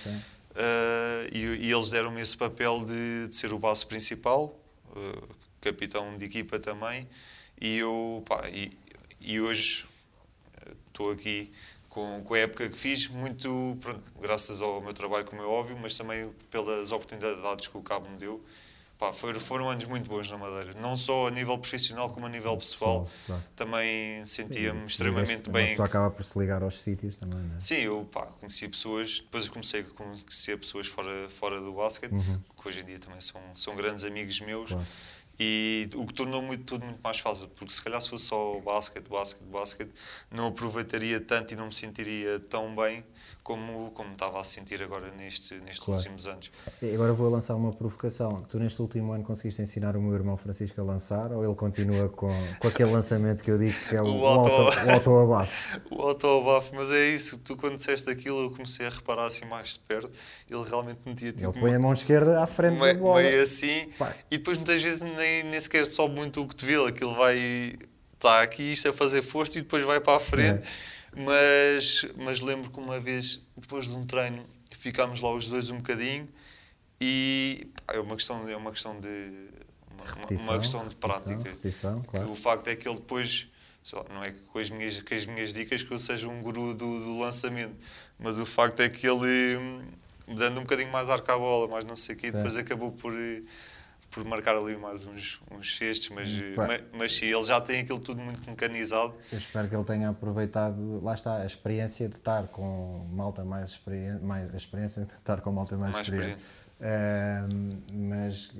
e, e, eles deram-me esse papel de, de, ser o base principal uh, capitão de equipa também, e eu, pá, e, e hoje estou aqui com, com a época que fiz, muito pronto, graças ao meu trabalho, como é óbvio, mas também pelas oportunidades que o Cabo me deu. Pá, foram, foram anos muito bons na Madeira, não só a nível profissional como a nível pessoal. claro. Também sentia-me extremamente bem. Só acaba por se ligar aos sítios também, não é? Sim, eu pá, conhecia pessoas, depois comecei a conhecer pessoas fora, fora do basquete, uhum. que hoje em dia também são, são grandes amigos meus. Claro. E o que tornou muito, tudo muito mais fácil, porque se calhar se fosse só basquete, basquete, basquete, não aproveitaria tanto e não me sentiria tão bem como, como estava a sentir agora neste, nestes claro. últimos anos. E agora vou lançar uma provocação. Tu neste último ano conseguiste ensinar o meu irmão Francisco a lançar ou ele continua com, com aquele lançamento que eu digo que é o, o, auto, o abafo? o auto-abafo, mas é isso. Tu quando disseste aquilo eu comecei a reparar assim mais de perto. Ele realmente metia tipo... Ele põe a mão esquerda à frente meio, da bola. Meio assim. E depois muitas vezes nem, nem sequer sobe muito o cotovelo. Aquilo vai... Está aqui isto a fazer força e depois vai para a frente. É mas, mas lembro que uma vez, depois de um treino, ficámos lá os dois um bocadinho e é uma questão, é uma questão de uma, repetição, uma questão de prática. Repetição, repetição, claro. o facto é que ele depois, lá, não é que com as, minhas, com as minhas dicas que eu seja um guru do, do lançamento, mas o facto é que ele, dando um bocadinho mais arco à bola, mas não sei o quê, depois acabou por por marcar ali mais uns, uns cestos, mas, Hum, eh, pá. ma- mas, sim, ele já tem aquilo tudo muito mecanizado. Eu espero que ele tenha aproveitado, lá está, a experiência de estar com malta mais experiente, mais, a experiência de estar com malta mais, Mais experiente. Ahm, mas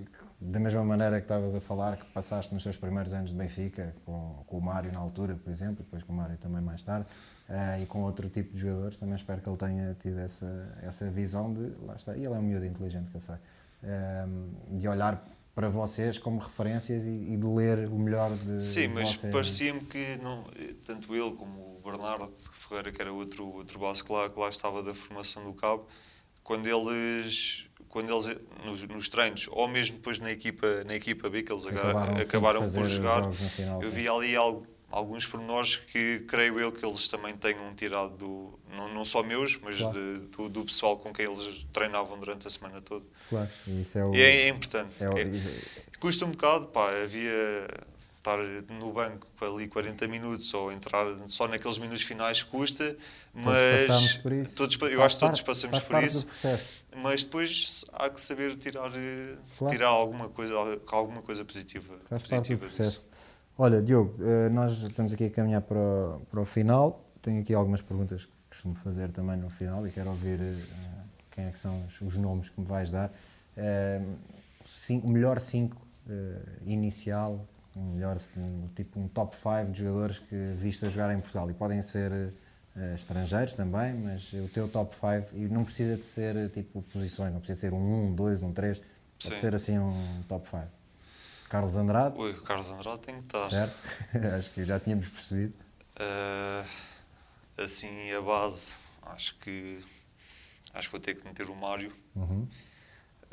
da mesma maneira que estavas a falar, que passaste nos seus primeiros anos de Benfica, com, com o Mário na altura, por exemplo, depois com o Mário também mais tarde, ah, e com outro tipo de jogadores, também espero que ele tenha tido essa, essa visão de, lá está, e ele é um miúdo inteligente que eu sei, ahm, de olhar para vocês como referências e, e de ler o melhor de Sim, mas vocês. parecia-me que não, tanto ele como o Bernardo Ferreira, que era outro, outro base que lá, que lá estava da formação do Cabo, quando eles, quando eles nos, nos treinos, ou mesmo depois na equipa, na equipa B, que eles Acabaram acabaram de por jogar, final, eu vi ali al- alguns pormenores que creio eu que eles também tenham tirado, do, não, não só meus, mas Claro. de- do, do pessoal com quem eles treinavam durante a semana toda. Claro, e isso é o. E é, é importante. é o- É- Custa um bocado, pá, havia estar no banco ali 40 minutos ou entrar só naqueles minutos finais custa, mas todos pa- eu Faz acho que todos passamos por isso, mas depois há que saber tirar eh, Claro. tirar alguma coisa alguma coisa positiva, Faz positiva disso. Olha, Diogo, eh, nós estamos aqui a caminhar para o, para o final. Tenho aqui algumas perguntas que costumo fazer também no final e quero ouvir eh, quem é que são os, nomes que me vais dar. Eh, O melhor 5 inicial, melhor, tipo um top 5 de jogadores que viste a jogar em Portugal. E podem ser estrangeiros também, mas o teu top 5, e não precisa de ser tipo posições, não precisa ser um 1, um 2, um 3, pode Sim. ser assim um top 5. Carlos Andrade, Oi, o Carlos Andrade tem que estar. certo? Acho que já tínhamos percebido. Ah, assim, a base, acho que acho que vou ter que meter o Mário. Uhum.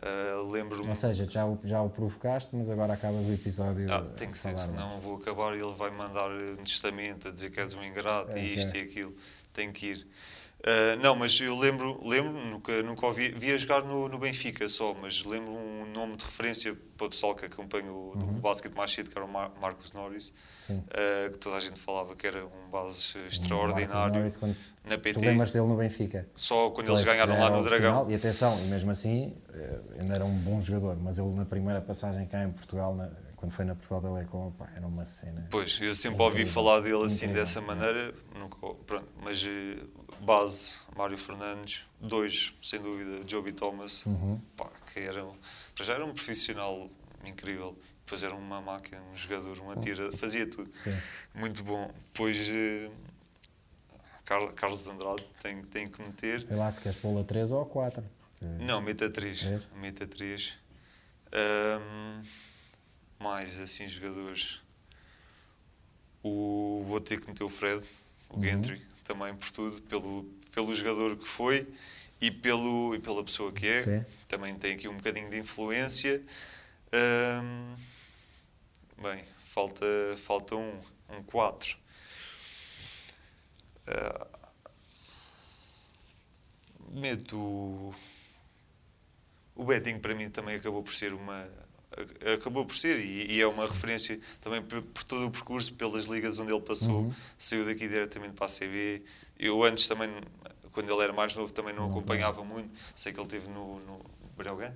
Ah, Lembro-me. Ou seja, já o, já o provocaste, mas agora acabas o episódio. Ah, tem que ser, senão vou acabar e ele vai mandar eh, um testamento a dizer que és um ingrato É, e isto é. e aquilo. Tem que ir. Ah, não, mas eu lembro, lembro nunca, nunca ouvi, via jogar no, no Benfica só, mas lembro um nome de referência para o pessoal que acompanha o Uhum. basquete mais cedo, que era o Mar Marcos Norris, ah, que toda a gente falava que era um base extraordinário Norris, quando na Tu PT. lembras dele no Benfica? Só quando eles ganharam lá no Dragão. final, e atenção, e mesmo assim, eh, ainda era um bom jogador, mas ele na primeira passagem cá em Portugal, na- quando foi na Portugal Telecom, pá, era uma cena. Pois, eu sempre ouvi Incrível, falar dele assim incrível, dessa é. maneira, nunca, pronto, mas eh, base, Mário Fernandes, dois, sem dúvida, Joby Thomas, Uhum. pá, que eram, para já era um profissional incrível, depois era uma máquina, um jogador, uma tira, fazia tudo, Sim. muito bom. Depois eh, Car- Carlos Andrade tem, tem que meter, Vê lá se queres pô-la 3 ou 4. não, meta 3, Três? meta 3. mais assim jogadores. O, vou ter que meter o Fred, o Uhum. Gentry, também por tudo, pelo, pelo jogador que foi e, pelo, e pela pessoa que é. Sim. Também tem aqui um bocadinho de influência. Bem, falta, falta um, um 4. meto o, Betinho para mim também acabou por ser uma acabou por ser e, e é uma referência também por, por todo o percurso pelas ligas onde ele passou Uhum. saiu daqui diretamente para a CB eu antes também quando ele era mais novo também não, acompanhava muito sei que ele esteve no, no Breogán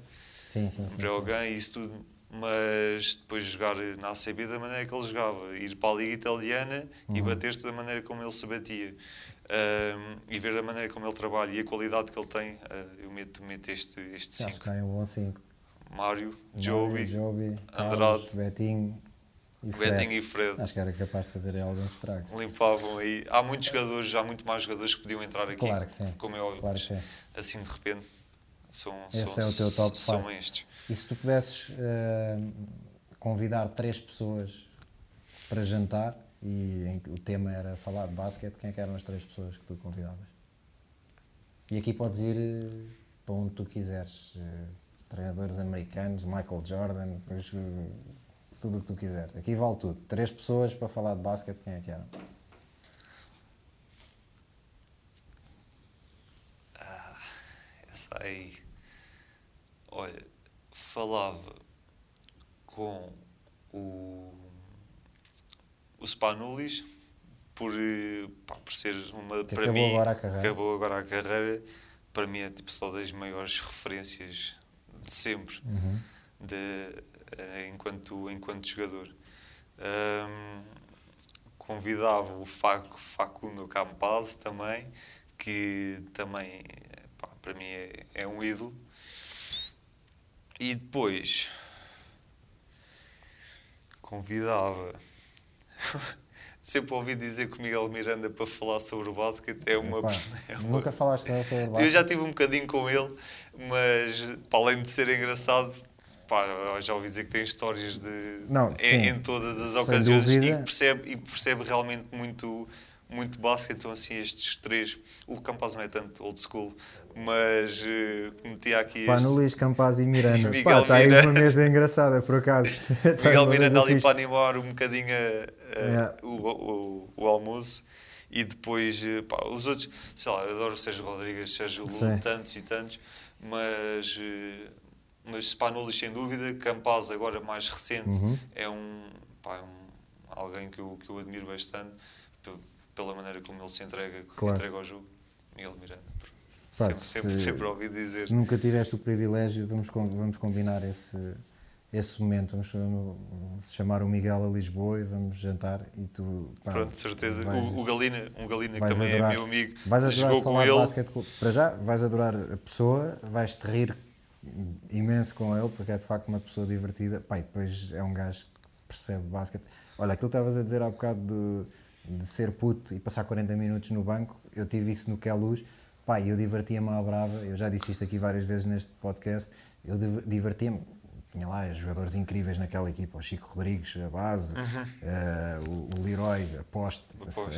Sim, sim, sim. Breogán e isso tudo mas depois jogar na ACB da maneira que ele jogava ir para a Liga Italiana e Uhum. bater-se da maneira como ele se batia Ahm, e ver a maneira como ele trabalha e a qualidade que ele tem ah, eu meto, meto este este Acho 5 que é um bom 5. Mário, Joby, Joby, Andrade, Carlos, Betinho e Fred. Betinho e Fred Acho que era capaz de fazer algum estrago. limpavam aí. Há muitos jogadores, há muito mais jogadores que podiam entrar aqui, Claro que sim. como é óbvio. Claro que sim. Assim de repente, são, Esse são, é o teu top são five. estes. E se tu pudesses eh, convidar três pessoas para jantar e em o tema era falar de basquete, quem é que eram as três pessoas que tu convidavas? E aqui podes ir eh, para onde tu quiseres. eh, treinadores americanos, Michael Jordan, depois, eh, tudo o que tu quiseres. Aqui vale tudo. Três pessoas para falar de basquete, quem é que eram? Essa aí. Olha, falava com o, o Spanulis por, eh, pá, por ser uma. Que para acabou mim, agora a carreira. acabou agora a carreira. Para mim é tipo só das maiores referências de sempre. Uhum. de, uh, enquanto, enquanto jogador. Um, convidava o Facundo Campaz também, que também pá, para mim é, é um ídolo. E depois convidava. Sempre ouvi dizer que o Miguel Miranda para falar sobre o basquete é uma. Epá, é uma... Nunca falaste sobre o basquete? Eu já tive um bocadinho com ele, mas para além de ser engraçado, pá, já ouvi dizer que tem histórias de, Não, em, sim, em todas as ocasiões e dúvida. que percebe, e percebe realmente muito, muito basquete. Então, assim, estes três, o Campaz não é tanto old school, mas uh, metia aqui Pá, este. no Luís Campaz e Miranda. Miguel Pá, está aí uma mesa engraçada, por acaso. Miguel uma Miranda ali fixe. para animar um bocadinho a- a- Yeah. o, o, o almoço e depois eh, pá, os outros, sei lá, eu adoro o Sérgio Rodrigues, Sérgio. Lula, tantos e tantos, mas, eh, mas Spanulis sem dúvida, Campaz agora mais recente Uhum. é um, pá, é um alguém que eu, que eu admiro bastante pe- pela maneira como ele se entrega, Claro. entrega ao jogo, Miguel Miranda. Pá, sempre, sempre, se- sempre ouvi dizer. Se nunca tiveste o privilégio, vamos, vamos combinar esse, esse momento. Vamos, vamos chamar o Miguel a Lisboa e vamos jantar. E tu, pá, Pronto, certeza. vais- o, o Galina, um Galina que vais também adorar. é meu amigo, Vais adorar jogou falar com ele. basquete para já, vais adorar a pessoa, vais-te rir imenso com ele, porque é de facto uma pessoa divertida. Pá, e depois é um gajo que percebe basquete. Olha, aquilo que estavas a dizer há bocado de, de ser puto e passar 40 minutos no banco, eu tive isso no Que é Luz. Pá, eu divertia-me à brava, eu já disse isto aqui várias vezes neste podcast, eu div- divertia-me. Tinha lá jogadores incríveis naquela equipa, o Chico Rodrigues, a base, eh, o, o Leroy, a poste,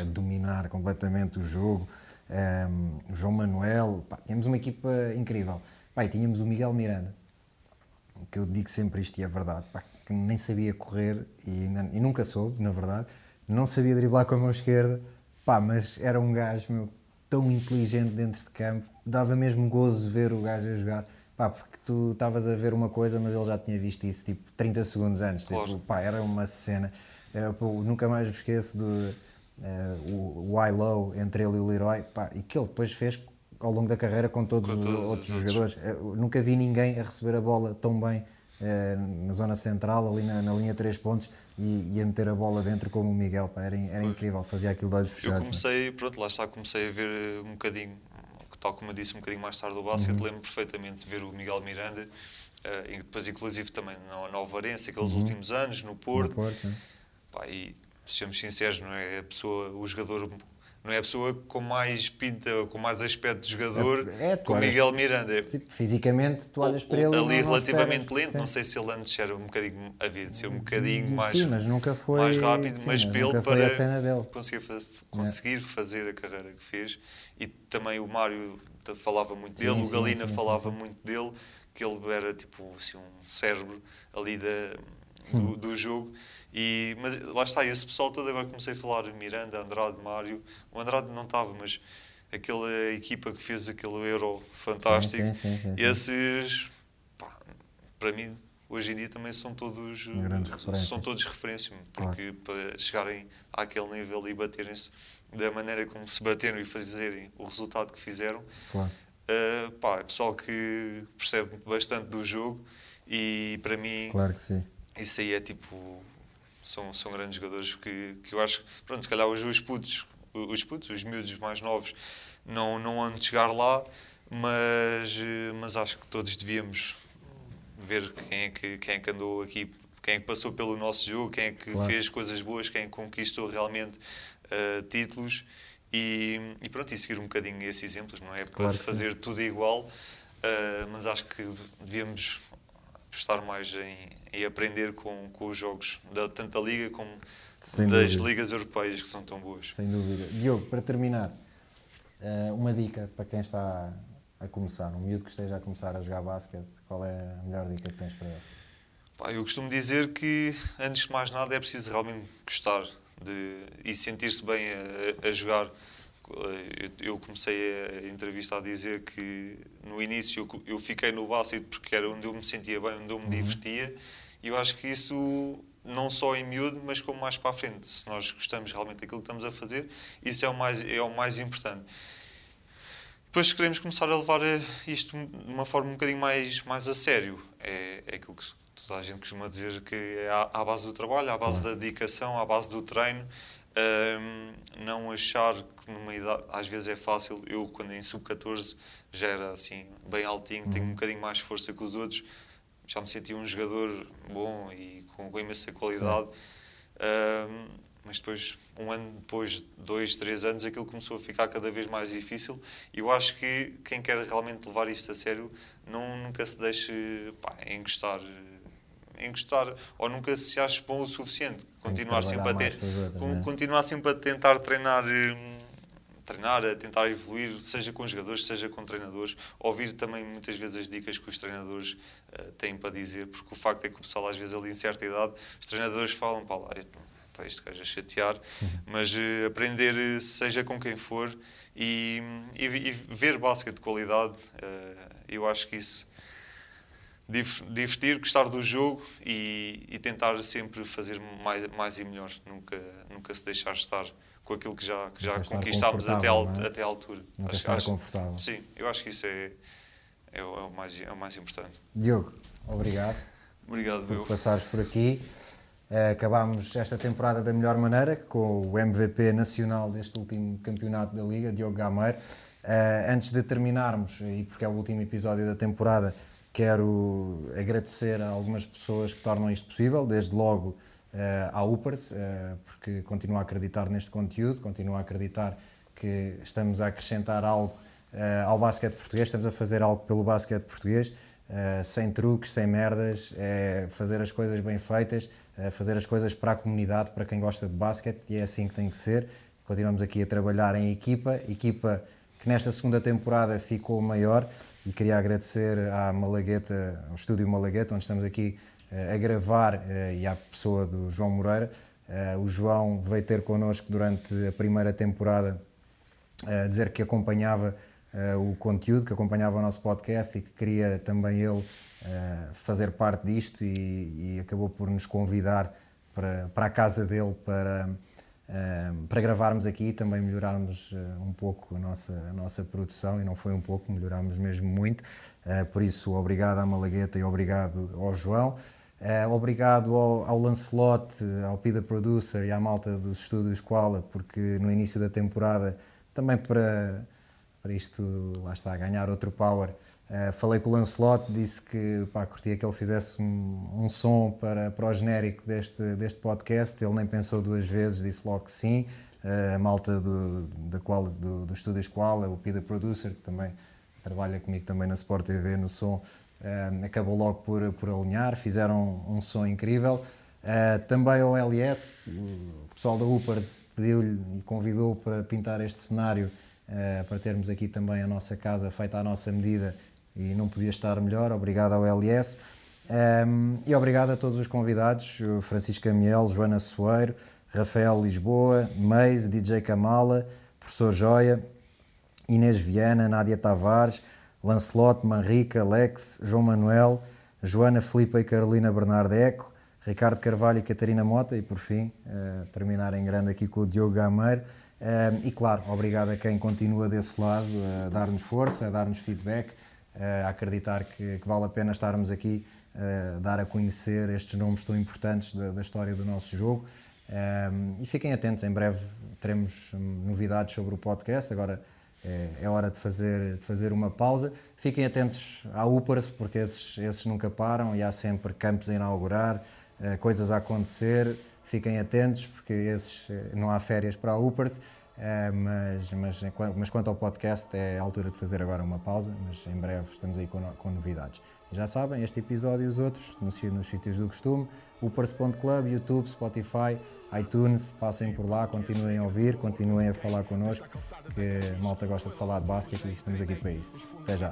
a dominar completamente o jogo, ehm, o João Manuel, pá, tínhamos uma equipa incrível. Pá, tínhamos o Miguel Miranda, que eu digo sempre isto e é verdade, pá, que nem sabia correr e, ainda- e nunca soube, na verdade, não sabia driblar com a mão esquerda, pá, mas era um gajo meu, tão inteligente dentro de campo, dava mesmo gozo ver o gajo a jogar, pá, porque tu estavas a ver uma coisa, mas ele já tinha visto isso tipo 30 segundos antes, Claro. tipo, pá, era uma cena. Eh, pô, nunca mais me esqueço do eh, o, o high low entre ele e o Leroy, pá, e que ele depois fez ao longo da carreira com todos, Com os todos os outros jogadores. Eh, eu nunca vi ninguém a receber a bola tão bem eh, na zona central, ali na, na linha 3 pontos, e, e a meter a bola dentro como o Miguel, pá, era, era incrível, fazia aquilo de olhos Eu fechados. né? comecei, pronto, lá está, comecei a ver eh, um bocadinho, tal como eu disse, um bocadinho mais tarde o basquete, Uhum. lembro perfeitamente de ver o Miguel Miranda, eh, e depois inclusive também na, na Alvarense, aqueles Uhum. últimos anos, no No Porto, Porto, né? Pá, e sejamos sinceros, não é a pessoa, o jogador, não é a pessoa com mais pinta, com mais aspecto de jogador, É, é, com Miguel Miranda. Tipo, fisicamente, tu olhas para ele ali não relativamente lento, não sei se ele antes era um bocadinho, havia de ser um bocadinho mais, Sim, mas nunca foi, mais rápido, sim, mas pelo para conseguir, fa- conseguir fazer a carreira que fez. E também o Mário falava muito dele, Sim, o Galina falava muito dele, que ele era tipo assim, um cérebro ali da, Hum. do, do jogo. E, mas lá está, esse pessoal todo, agora comecei a falar Miranda, Andrade, Mário. O Andrade não estava, mas aquela equipa que fez aquele Euro fantástico, sim, sim, sim, esses, pá, para mim, hoje em dia também são todos, são todos referência, porque para chegarem àquele nível e baterem-se da maneira como se bateram e fazerem o resultado que fizeram, Claro. Uh, pá, é pessoal que percebe bastante do jogo e para mim Claro que sim. isso aí é tipo são, são grandes jogadores que, que eu acho pronto, se calhar os, os putos os putos, os miúdos mais novos não, não han de chegar lá mas, eh, mas acho que todos devíamos ver quem é que, quem é que andou aqui quem é que passou pelo nosso jogo, quem é que Claro. fez coisas boas, quem é conquistou realmente eh, títulos e, e pronto, e seguir um bocadinho esses exemplos, não é? Para Claro que sim. fazer tudo igual, eh, mas acho que devíamos apostar mais em, em aprender com, com os jogos, da, tanto da Liga como Sem das dúvida. ligas europeias que são tão boas. Sem dúvida. Diogo, para terminar, eh, uma dica para quem está a começar, um miúdo que esteja a começar a jogar basquete, qual é a melhor dica que tens para ele? Pá, eu costumo dizer que, antes de mais nada, é preciso realmente gostar de, e sentir-se bem a, a jogar. Eu- comecei a entrevista a dizer que, no início, eu- fiquei no basquete porque era onde eu me sentia bem, onde eu me divertia, e eu acho que isso, não só em miúdo, mas como mais para a frente, se nós gostamos realmente daquilo que estamos a fazer, isso é o mais, é o mais importante. Depois queremos começar a levar eh, isto de uma forma um bocadinho mais, mais a sério. É, é aquilo que toda a gente costuma dizer que é à, à base do trabalho, à base da dedicação, à base do treino. Um, não achar que numa idade, às vezes é fácil. Eu, quando em sub-14 já era assim, bem altinho, tenho um uhum. bocadinho mais força que os outros, já me sentia um jogador bom e com, com imensa qualidade. Um, mas depois, um ano depois, dois, três anos, aquilo começou a ficar cada vez mais difícil. E eu acho que quem quer realmente levar isto a sério não, nunca se deixe pá, encostar encostar ou nunca se acha bom o suficiente. Continuar sempre, a ter, né? continuar sempre a tentar treinar, hum, treinar, a tentar evoluir, seja com jogadores, seja com treinadores. Ouvir também muitas vezes as dicas que os treinadores uh, têm para dizer, porque o facto é que o pessoal, às vezes, ali em certa idade, os treinadores falam para lá, está este gajo a chatear, uhum. mas uh, aprender, eh, seja com quem for, e, e, e ver basquete de qualidade, uh, eu acho que isso divertir, gostar do jogo e, e, tentar sempre fazer mais, mais e melhor. Nunca, nunca se deixar estar com aquilo que já, que já conquistámos até, a, é? até à altura. Nunca acho, estar acho, confortável. Sim, eu acho que isso é, é, o, é, o, mais, é o mais importante. Diogo, obrigado. Obrigado, por passares por aqui. Uh, acabámos esta temporada da melhor maneira, com o MVP nacional deste último campeonato da Liga, Diogo Gameiro. Uh, antes de terminarmos, e porque é o último episódio da temporada, Quero agradecer a algumas pessoas que tornam isto possível, desde logo uh, à Upers, uh, porque continuo a acreditar neste conteúdo, continuo a acreditar que estamos a acrescentar algo uh, ao basquete português, estamos a fazer algo pelo basquete português, sem truques, sem merdas, é fazer as coisas bem feitas, fazer as coisas para a comunidade, para quem gosta de basquete, e é assim que tem que ser. Continuamos aqui a trabalhar em equipa, equipa que nesta segunda temporada ficou maior e queria agradecer à Malagueta, ao estúdio Malagueta, onde estamos aqui uh, a gravar, uh, e à pessoa do João Moreira. Uh, o João veio ter connosco durante a primeira temporada a dizer que acompanhava o conteúdo, que acompanhava o nosso podcast e que queria também ele fazer parte disto e, e, acabou por nos convidar para, para a casa dele para para gravarmos aqui e também melhorarmos uh, um pouco a nossa, a nossa produção, e não foi um pouco, melhorámos mesmo muito. Uh, por isso, obrigado à Malagueta e obrigado ao João. Uh, obrigado ao, ao Lancelot, ao Pida Producer e à malta dos estúdios Koala, porque no início da temporada, também para, para isto, lá está, ganhar outro power, Uh, falei com o Lancelot, disse que pá, curtia que ele fizesse um, um, som para, para o genérico deste, deste podcast. Ele nem pensou duas vezes, disse logo que sim. Uh, a malta do, da qual, do, do Estúdio Escola, o Pida Producer, que também trabalha comigo também na Sport TV no som, uh, acabou logo por, por alinhar. Fizeram um, um som incrível. também ao LS, o pessoal da Upers pediu-lhe e convidou para pintar este cenário para termos aqui também a nossa casa feita à nossa medida e não podia estar melhor. Obrigado ao LS. Um, e obrigado a todos os convidados: Francisco Amiel, Joana Soeiro, Rafael Lisboa, Meis, DJ Kamala, Professor Joia, Inês Viana, Nádia Tavares, Lancelot, Manrica, Alex, João Manuel, Joana Filipe e Carolina Bernardeco, Ricardo Carvalho e Catarina Mota, e por fim, uh, terminar em grande aqui com o Diogo Gameiro. E claro, obrigado a quem continua desse lado a dar-nos força, a dar-nos feedback a acreditar que, que, vale a pena estarmos aqui a dar a conhecer estes nomes tão importantes da, da história do nosso jogo. Um, e fiquem atentos, em breve teremos novidades sobre o podcast. Agora é, hora de fazer, de fazer uma pausa. Fiquem atentos à Upers, porque esses, esses nunca param e há sempre campos a inaugurar, coisas a acontecer. Fiquem atentos, porque esses, eh, não há férias para a Upers. Uh, mas, mas, mas quanto ao podcast, é a altura de fazer agora uma pausa, mas em breve estamos aí com, com novidades. Já sabem, este episódio e os outros nos, nos sítios do costume, o Club, YouTube, Spotify, iTunes, passem por lá, continuem a ouvir, continuem a falar connosco, que a malta gosta de falar de basquete e estamos aqui para isso. Até já.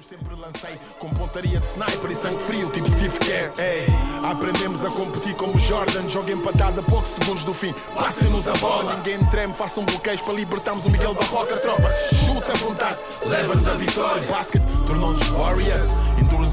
Sempre lancei com pontaria de sniper e sangue frio, tipo Steve Kerr. Ei, aprendemos a competir como Jordan. Joga empatada a poucos segundos do fim. Passem-nos a bola, ninguém treme. Façam bloqueios para libertarmos o Miguel Barroca. Tropa, chuta à vontade, leva-nos a vitória. Basket tornou-nos Warriors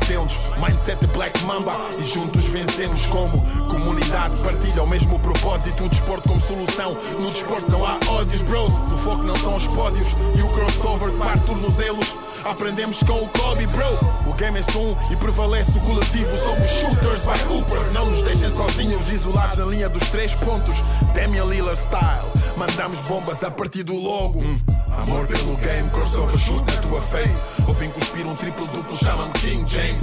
amadurecemos. Mindset Black Mamba e juntos vencemos como comunidade. Partilha o mesmo propósito. O desporto como solução. No desporto não há ódios, bros. O foco não são os pódios e o crossover que parte tornozelos. Aprendemos com o Kobe, bro. O game é um e prevalece o coletivo. Somos shooters by hoopers. Não nos deixem sozinhos, isolados na linha dos três pontos. Damian Lillard style. Mandamos bombas a partir do logo. Hum. Amor pelo game, crossover shoot na tua face. Ou vim cuspir um triplo duplo, chama-me King James.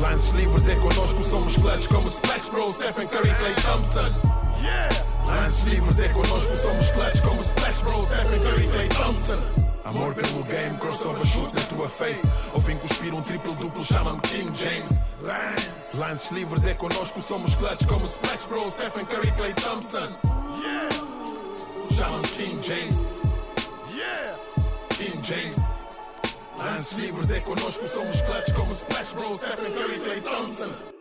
Lance, livres é connosco, somos clutch como Splash Bros, Stephen Curry, Clay Thompson. Yeah! Lances livres é connosco, somos clutch como Splash Bros, Stephen Curry, Clay Thompson. Amor pelo game, crossover shoot na tua face. Ou cuspir um triplo duplo, chama-me King James. Lance, lances livres é connosco, somos clutch como Splash Bros, Stephen Curry, Clay Thompson. Yeah! Chama-me King James. James. Lances livres é connosco, somos clutch como Splash Bros, Stephen Curry, Clay Thompson.